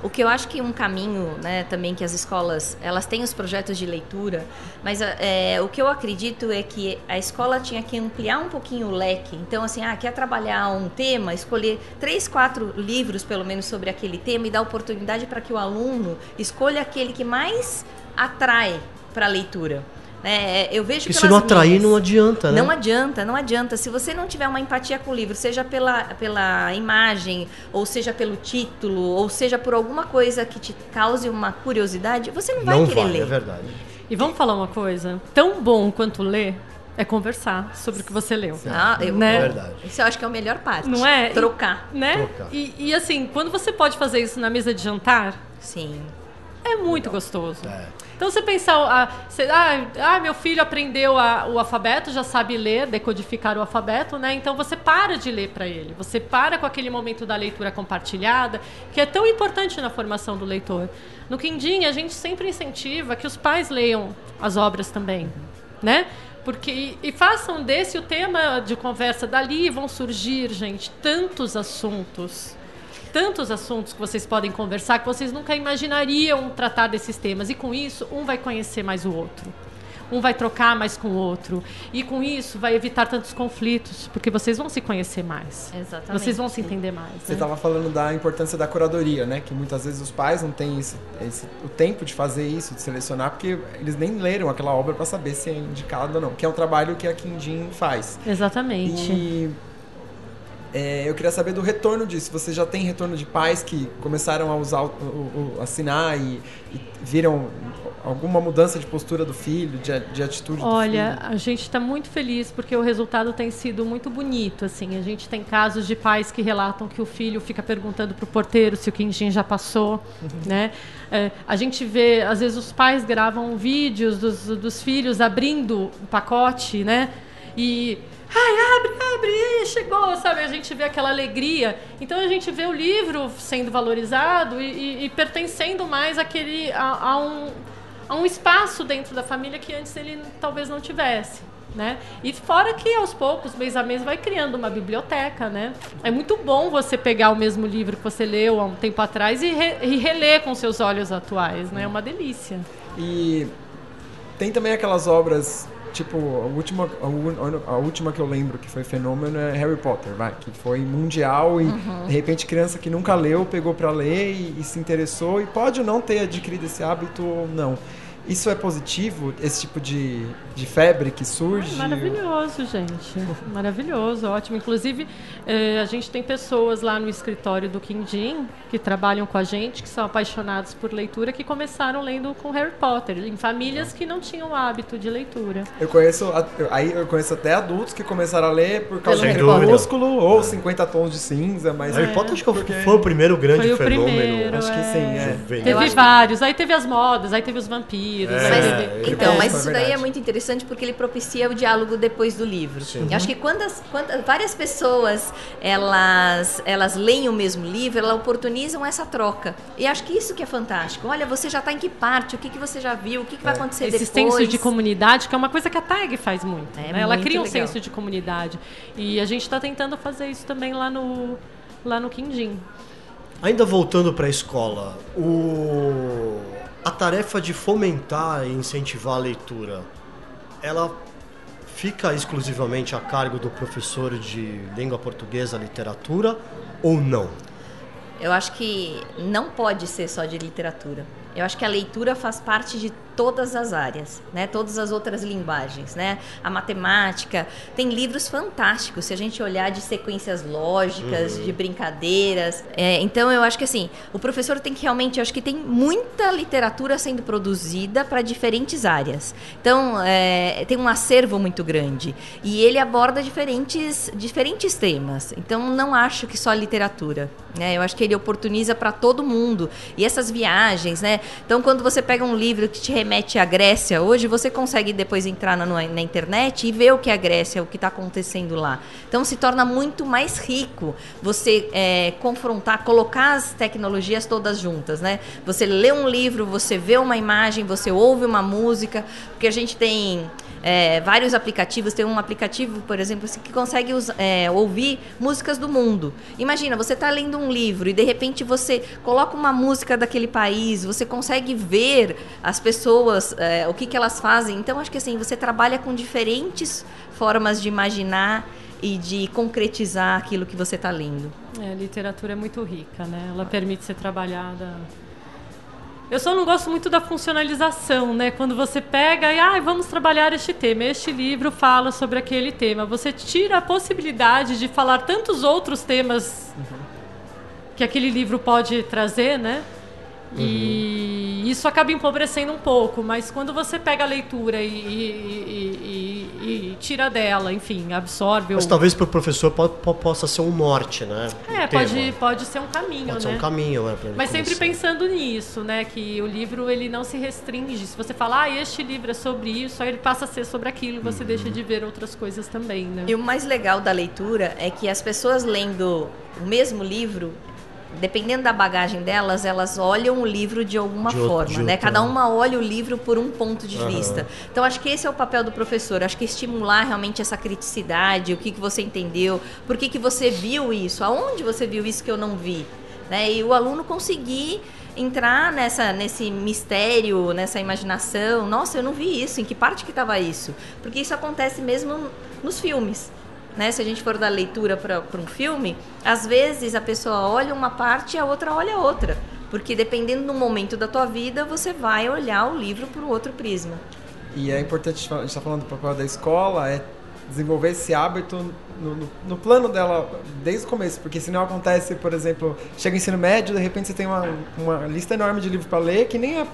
O que eu acho que um caminho, né, também que as escolas, elas têm os projetos de leitura, mas é, o que eu acredito é que a escola tinha que ampliar um pouquinho o leque. Então, assim, ah, quer trabalhar um tema, escolher três, quatro livros, pelo menos, sobre aquele tema e dar oportunidade para que o aluno escolha aquele que mais atrai para a leitura. É, eu vejo que se não atrair minhas, não adianta, né? Não adianta, não adianta. Se você não tiver uma empatia com o livro, seja pela, pela imagem, ou seja pelo título, ou seja por alguma coisa que te cause uma curiosidade, você não vai não querer vai, ler. É verdade. E vamos falar uma coisa: tão bom quanto ler é conversar sobre o que você leu. Ah, eu, né? É verdade. Isso eu acho que é a melhor parte. Não é? Trocar. E, né? Trocar. E, e, assim, quando você pode fazer isso na mesa de jantar. Sim. É muito gostoso. É. Então você pensar, ah, você, ah, ah, meu filho aprendeu a, o alfabeto, já sabe ler, decodificar o alfabeto, né? Então você para de ler para ele. Você para com aquele momento da leitura compartilhada, que é tão importante na formação do leitor. No Quindim, a gente sempre incentiva que os pais leiam as obras também, né? Porque, e, e façam desse o tema de conversa. Dali vão surgir, gente, tantos assuntos tantos assuntos que vocês podem conversar que vocês nunca imaginariam tratar desses temas. E com isso, um vai conhecer mais o outro. um vai trocar mais com o outro. E com isso vai evitar tantos conflitos, porque vocês vão se conhecer mais. Exatamente. Vocês vão se entender mais. Você estava né? falando da importância da curadoria, né? Que muitas vezes os pais não têm esse, esse, o tempo de fazer isso, de selecionar, porque eles nem leram aquela obra para saber se é indicado ou não. Que é um trabalho que a Kindin faz. Exatamente. E é, eu queria saber do retorno disso. Você já tem retorno de pais que começaram a usar, o, o, assinar e, e, viram alguma mudança de postura do filho, de, de atitude Olha, a gente está muito feliz porque o resultado tem sido muito bonito. Assim, a gente tem casos de pais que relatam que o filho fica perguntando para o porteiro se o quindim já passou, uhum. né? É, a gente vê, às vezes os pais gravam vídeos dos, dos filhos abrindo o pacote, né? E ai, abre, abre, chegou, sabe? A gente vê aquela alegria. Então a gente vê o livro sendo valorizado e, e, e pertencendo mais àquele, a, a, um, a um espaço dentro da família que antes ele talvez não tivesse. Né? E fora que aos poucos, mês a mês, vai criando uma biblioteca, né? É muito bom você pegar o mesmo livro que você leu há um tempo atrás e, re, e reler com seus olhos atuais, né? É uma delícia. E tem também aquelas obras tipo, a última, a, última que eu lembro que foi fenômeno é Harry Potter, vai, que foi mundial e uhum. de repente criança que nunca leu pegou para ler e, e, se interessou e pode ou não ter adquirido esse hábito ou não. Isso é positivo, esse tipo de, de febre que surge? Maravilhoso, gente. Maravilhoso, ótimo. Inclusive, eh, a gente tem pessoas lá no escritório do Quindim que trabalham com a gente, que são apaixonados por leitura, que começaram lendo com Harry Potter, em famílias que não tinham hábito de leitura. Eu conheço, aí eu conheço até adultos que começaram a ler por causa do Crepúsculo ou 50 Tons de Cinza, mas... Harry Potter acho que porque... foi o primeiro grande foi o fenômeno. Primeiro, acho que sim, é. Teve vários, aí teve as modas, aí teve os vampiros, é, mas, então, mas isso daí é muito interessante porque ele propicia o diálogo depois do livro. Sim. Eu acho que quando, as, quando várias pessoas elas, elas leem o mesmo livro, elas oportunizam essa troca. E acho que isso que é fantástico. Olha, você já está em que parte? O que, que você já viu? O que, que vai é. acontecer Esse depois? senso de comunidade, que é uma coisa que a TAG faz muito. É, né? Ela cria um legal. senso de comunidade. E a gente está tentando fazer isso também lá no, lá no Quindim. Ainda voltando para a escola, o a tarefa de fomentar e incentivar a leitura, ela fica exclusivamente a cargo do professor de língua portuguesa, literatura ou não? Eu acho que não pode ser só de literatura. Eu acho que a leitura faz parte de todas as áreas, né? Todas as outras linguagens, né? A matemática tem livros fantásticos. Se a gente olhar de sequências lógicas, uhum. de brincadeiras, é, então eu acho que assim o professor tem que realmente, eu acho que tem muita literatura sendo produzida para diferentes áreas. Então é, tem um acervo muito grande e ele aborda diferentes diferentes temas. Então não acho que só literatura, né? Eu acho que ele oportuniza para todo mundo e essas viagens, né? Então quando você pega um livro que te remete remete à Grécia hoje, você consegue depois entrar na, na internet e ver o que é a Grécia, o que está acontecendo lá. Então se torna muito mais rico você é, confrontar, colocar as tecnologias todas juntas, né? Você lê um livro, você vê uma imagem, você ouve uma música, porque a gente tem é, vários aplicativos. Tem um aplicativo, por exemplo, assim, que consegue é, ouvir músicas do mundo. Imagina, você está lendo um livro e de repente você coloca uma música daquele país, você consegue ver as pessoas, é, o que, que elas fazem. Então, acho que assim, você trabalha com diferentes formas de imaginar e de concretizar aquilo que você está lendo. É, a literatura é muito rica, né? Ela permite ser trabalhada eu só não gosto muito da funcionalização, né? Quando você pega e, ah, vamos trabalhar este tema. Este livro fala sobre aquele tema. Você tira a possibilidade de falar tantos outros temas uhum. que aquele livro pode trazer, né? Uhum. E isso acaba empobrecendo um pouco, mas quando você pega a leitura e, e, e, e tira dela, enfim, absorve. Mas ou... talvez para o professor possa ser um norte, né? É, pode, pode ser um caminho, pode né? ser um caminho, né? Mas sempre pensando nisso, né? Que o livro ele não se restringe. Se você falar, ah, este livro é sobre isso, aí ele passa a ser sobre aquilo, você uhum. deixa de ver outras coisas também, né? E o mais legal da leitura é que as pessoas lendo o mesmo livro, dependendo da bagagem delas, elas olham o livro de alguma de forma, outro, né? Cada uma olha o livro por um ponto de uhum. vista. Então acho que esse é o papel do professor. Acho que estimular realmente essa criticidade, o que, que você entendeu, por que, que você viu isso, aonde você viu isso que eu não vi. Né? E o aluno conseguir entrar nessa, nesse mistério, nessa imaginação. Nossa, eu não vi isso. Em que parte que estava isso? Porque isso acontece mesmo nos filmes. Né? Se a gente for dar leitura para um filme, às vezes a pessoa olha uma parte e a outra olha outra. Porque dependendo do momento da tua vida, você vai olhar o livro por outro prisma. E é importante, a gente está falando do papel da escola, é desenvolver esse hábito no, no, no, plano dela desde o começo, porque se não acontece, por exemplo, chega o ensino médio, de repente você tem uma, uma lista enorme de livros para ler que nem é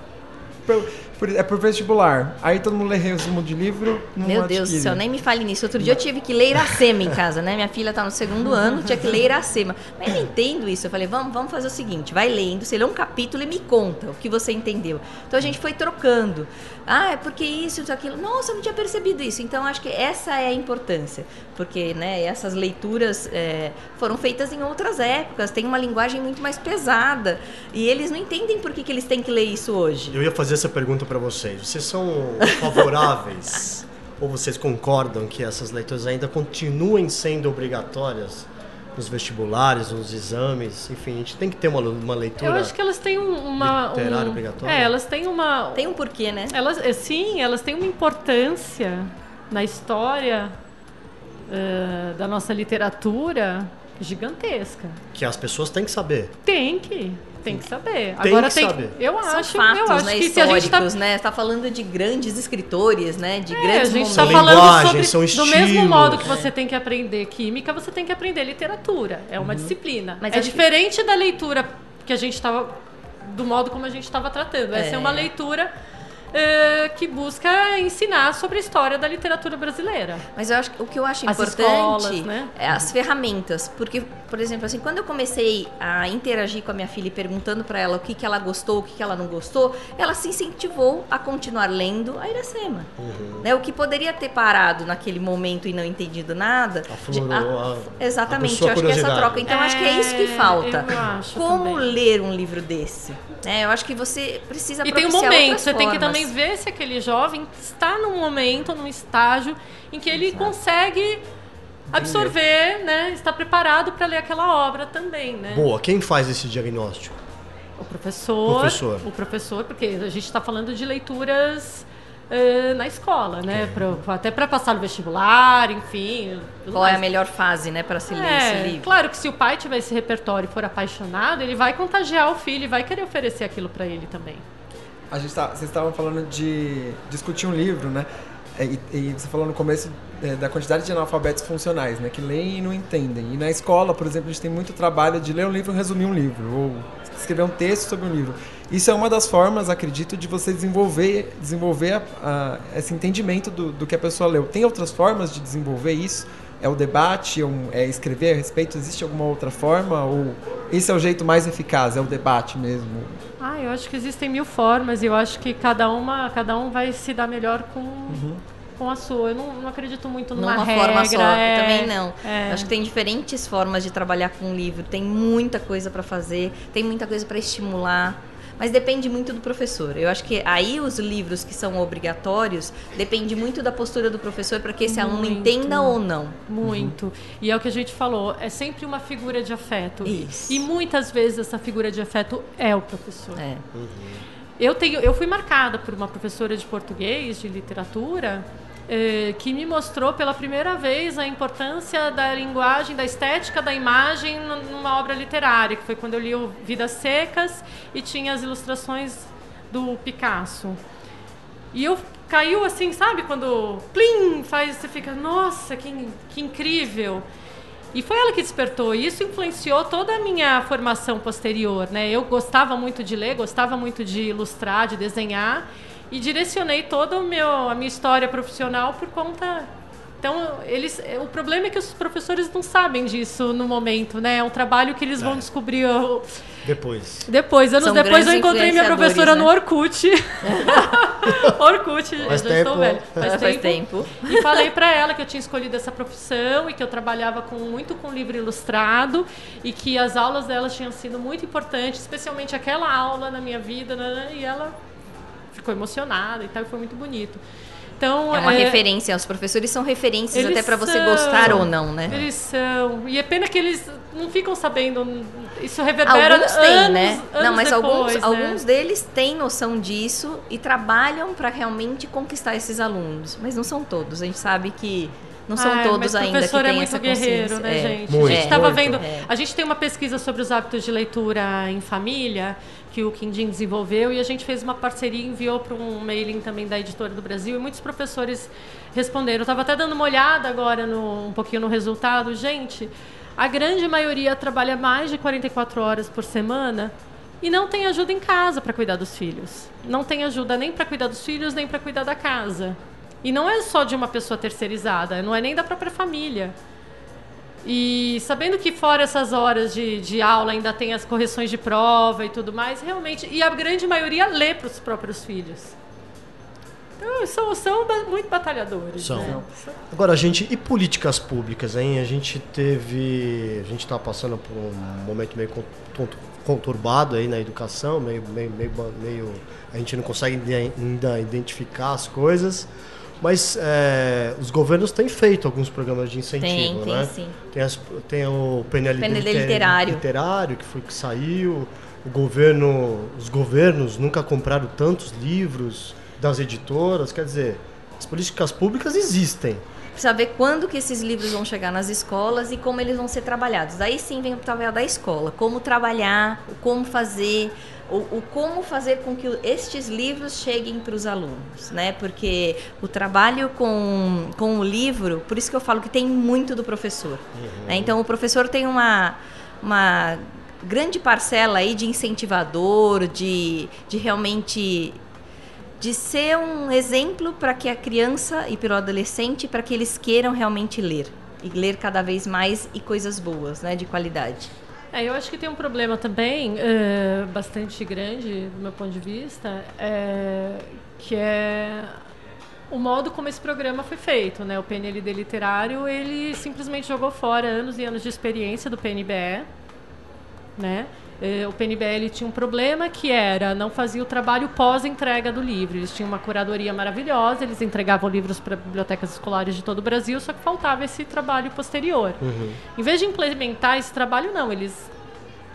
é por vestibular. Aí todo mundo lê resumo de livro. Meu Deus do céu, nem me fale nisso. Outro dia eu tive que ler Iracema em casa, né? Minha filha está no segundo ano, tinha que ler Iracema. Mas eu não entendo isso. Eu falei, vamos, vamos fazer o seguinte: vai lendo, você lê um capítulo e me conta o que você entendeu. Então a gente foi trocando. Ah, é porque isso, isso, aquilo. Nossa, eu não tinha percebido isso. Então acho que essa é a importância. Porque né, essas leituras é, foram feitas em outras épocas, tem uma linguagem muito mais pesada. E eles não entendem por que, que eles têm que ler isso hoje. Eu ia fazer essa pergunta para vocês. Vocês são favoráveis ou vocês concordam que essas leituras ainda continuem sendo obrigatórias nos vestibulares, nos exames, enfim, a gente tem que ter uma, uma leitura. Eu acho que elas têm uma literária um, obrigatória. É, elas têm uma tem um porquê, né? Elas, é, sim, elas têm uma importância na história uh, da nossa literatura gigantesca. Que as pessoas têm que saber. Tem que. Tem que saber. Tem Agora que tem, saber. Eu São acho, fatos, eu acho né, que se a gente tá, né? Está falando de grandes escritores, né? De é, grandes a gente momentos. está São falando sobre são do mesmo estilos. modo que você tem que aprender química, você tem que aprender literatura. É uma disciplina. Mas é acho que- diferente da leitura que a gente estava do modo como a gente estava tratando. Essa é, É. uma leitura eh, que busca ensinar sobre a história da literatura brasileira. Mas eu acho que o que eu acho As importante escolas, né? é as ferramentas, porque, por exemplo, assim, quando eu comecei a interagir com a minha filha e perguntando para ela o que, que ela gostou, o que, que ela não gostou, ela se incentivou a continuar lendo a Iracema. Uhum. Né? O que poderia ter parado naquele momento e não entendido nada. Aflorou de- a- exatamente, a eu acho que essa troca. Então, eu acho que é isso que falta. Eu acho Como também. ler um livro desse? Né? Eu acho que você precisa E tem um momento, você tem que formas. Também ver se aquele jovem está num momento, num estágio em que ele consegue absorver, né? Está preparado para ler aquela obra também, né? Boa, quem faz esse diagnóstico? O professor, Professor. o professor, porque a gente está falando de leituras eh, na escola, né? Pra- até para passar no vestibular, enfim. Qual é a mais. melhor fase, né, para se ler É, esse livro? claro que se o pai tiver esse repertório e for apaixonado, ele vai contagiar o filho e vai querer oferecer aquilo para ele também. A gente tá, vocês estavam falando de discutir um livro, né? É, E, e você falou no começo é, da quantidade de analfabetos funcionais, né? Que leem e não entendem. E na escola, por exemplo, a gente tem muito trabalho de ler um livro e resumir um livro, ou escrever um texto sobre um livro. Isso é uma das formas, acredito, de você desenvolver, desenvolver a- a- esse entendimento do, do que a pessoa leu. Tem outras formas de desenvolver isso? É o debate, é, um- é escrever a respeito? Existe alguma outra forma? Ou esse é o jeito mais eficaz? É o debate mesmo? Ah, eu acho que existem mil formas e eu acho que cada uma, cada um vai se dar melhor com, com a sua. Eu não, não acredito muito numa, Numa regra. forma só, é, eu também não. é. Acho que tem diferentes formas de trabalhar com um livro. Tem muita coisa para fazer, tem muita coisa para estimular. Mas depende muito do professor. Eu acho que aí os livros que são obrigatórios depende muito da postura do professor para que esse aluno Muito. entenda ou não. Muito. E é o que a gente falou, é sempre uma figura de afeto. Isso. E muitas vezes essa figura de afeto é o professor. É. Eu, tenho, eu fui marcada por uma professora de português, de literatura, eh, que me mostrou pela primeira vez a importância da linguagem, da estética da imagem numa obra literária, que foi quando eu li o Vidas Secas e tinha as ilustrações do Picasso. E eu caiu assim, sabe? Quando plim, faz, você fica, nossa, que, que incrível. E foi ela que despertou. Isso influenciou toda a minha formação posterior, né? Eu gostava muito de ler, gostava muito de ilustrar, de desenhar e direcionei toda o meu, a minha história profissional por conta então, eles, o problema é que os professores não sabem disso no momento, né? É um trabalho que eles vão É. descobrir ó, Depois. depois. Anos São depois eu encontrei minha professora né? no Orkut. Orkut, Faz eu já estou tempo. velha. Faz, Faz tempo. tempo. E falei pra ela que eu tinha escolhido essa profissão e que eu trabalhava com, muito com livro ilustrado e que as aulas dela tinham sido muito importantes, especialmente aquela aula na minha vida, né? e ela ficou emocionada e tal, e foi muito bonito. Então, é uma é, referência, os professores são referências até para você gostar ou não, né? Eles são. E é pena que eles não ficam sabendo. Isso reverbera alguns têm, anos, né? Anos não, mas depois, alguns, né? alguns deles têm noção disso e trabalham para realmente conquistar esses alunos. Mas não são todos. A gente sabe que não são Ai, todos ainda que têm é muito guerreiro, né, é. gente? Muito, a gente estava vendo. É. A gente tem uma pesquisa sobre os hábitos de leitura em família que o Quindim desenvolveu e a gente fez uma parceria enviou para um mailing também da editora do Brasil e muitos professores responderam. Estava até dando uma olhada agora no, um pouquinho no resultado. Gente, a grande maioria trabalha mais de 44 horas por semana e não tem ajuda em casa para cuidar dos filhos. Não tem ajuda nem para cuidar dos filhos, nem para cuidar da casa. E não é só de uma pessoa terceirizada, não é nem da própria família. E sabendo que fora essas horas de, de aula ainda tem as correções de prova e tudo mais, realmente. E a grande maioria lê para os próprios filhos. Então, são, são muito batalhadores. São. Né? Agora, a gente. E políticas públicas, hein? A gente teve. A gente está passando por um momento meio conturbado aí na educação, meio, meio, meio, meio. A gente não consegue ainda identificar as coisas. Mas é, os governos têm feito alguns programas de incentivo, tem, né? Tem, sim. Tem, as, tem o PNL, PNL literário. literário, que foi que saiu. O governo, os governos nunca compraram tantos livros das editoras. Quer dizer, as políticas públicas existem. Precisa ver quando que esses livros vão chegar nas escolas e como eles vão ser trabalhados. Aí sim vem o trabalho da escola. Como trabalhar, como fazer, o, o, como fazer com que estes livros cheguem para os alunos, né? Porque o trabalho com, com o livro, por isso que eu falo que tem muito do professor. Uhum. Né? Então, o professor tem uma, uma grande parcela aí de incentivador, de, de realmente de ser um exemplo para que a criança e para o adolescente, para que eles queiram realmente ler e ler cada vez mais e coisas boas, né, de qualidade. É, eu acho que tem um problema também é, bastante grande, do meu ponto de vista, é, que é o modo como esse programa foi feito, né? O PNLD literário, ele simplesmente jogou fora anos e anos de experiência do PNBE, né? Eh, o PNBL tinha um problema que era não fazia o trabalho pós-entrega do livro. Eles tinham uma curadoria maravilhosa, eles entregavam livros para bibliotecas escolares de todo o Brasil, só que faltava esse trabalho posterior. Uhum. Em vez de implementar esse trabalho, não, eles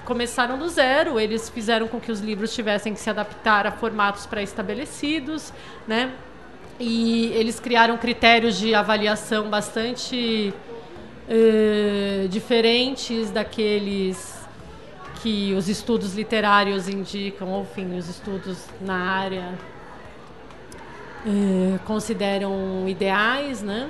começaram do zero, eles fizeram com que os livros tivessem que se adaptar a formatos pré-estabelecidos, né? E eles criaram critérios de avaliação bastante uh, diferentes daqueles que os estudos literários indicam, ou enfim, os estudos na área é, consideram ideais, né?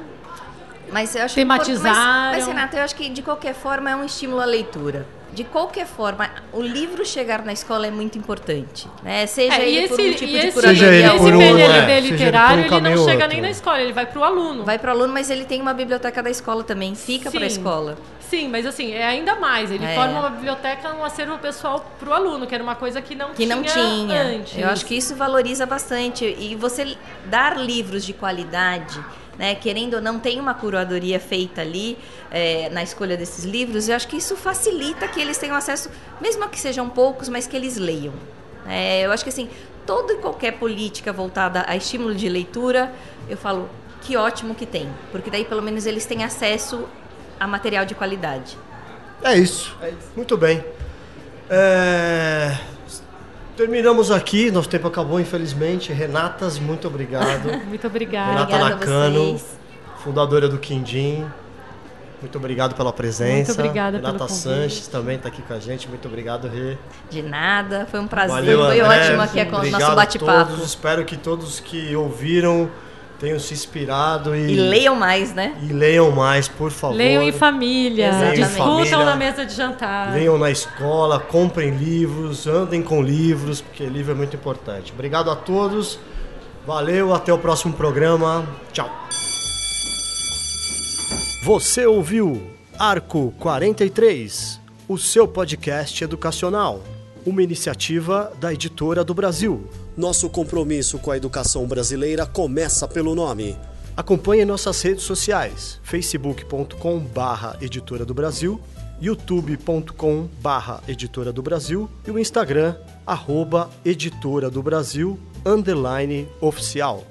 Mas eu acho Tematizaram. Que, mas, mas, Renata, eu acho que de qualquer forma é um estímulo à leitura de qualquer forma, o livro chegar na escola é muito importante. Né? Seja é, ele esse, por um tipo de curadoria. Esse PNLD é, literário, ele, ele não chega nem na escola, ele vai para o aluno. Vai para o aluno, mas ele tem uma biblioteca da escola também, fica para a escola. Sim, mas assim, é ainda mais. Ele é. forma uma biblioteca, um acervo pessoal para o aluno, que era uma coisa que não que tinha não tinha antes. Eu acho que isso valoriza bastante. E você dar livros de qualidade né? Querendo ou não, tem uma curadoria feita ali é, na escolha desses livros. Eu acho que isso facilita que eles tenham acesso, mesmo que sejam poucos, mas que eles leiam. É, eu acho que assim, toda e qualquer política voltada a estímulo de leitura, eu falo que ótimo que tem, porque daí pelo menos eles têm acesso a material de qualidade. É isso. É isso. Muito bem. É... Terminamos aqui, nosso tempo acabou, infelizmente. Renatas, muito obrigado. muito obrigada. Renata Nakano, fundadora do Quindim. Muito obrigado pela presença. Muito obrigada Renata pelo Sanches também está aqui com a gente. Muito obrigado, Rê. De nada, foi um prazer. Valeu, foi André. ótimo aqui com o nosso bate-papo. Espero que todos que ouviram tenham se inspirado e, e leiam mais, né? E leiam mais, por favor. Leiam em família, leiam discutam na mesa de jantar. Leiam na escola, comprem livros, andem com livros, porque livro é muito importante. Obrigado a todos. Valeu, até o próximo programa. Tchau. Você ouviu Arco 43, o seu podcast educacional, uma iniciativa da Editora do Brasil. Nosso compromisso com a educação brasileira começa pelo nome. Acompanhe nossas redes sociais: facebook.com barra Editora do Brasil, youtube.com barra Editora do Brasil e o Instagram, arroba Editora do Brasil, underline oficial.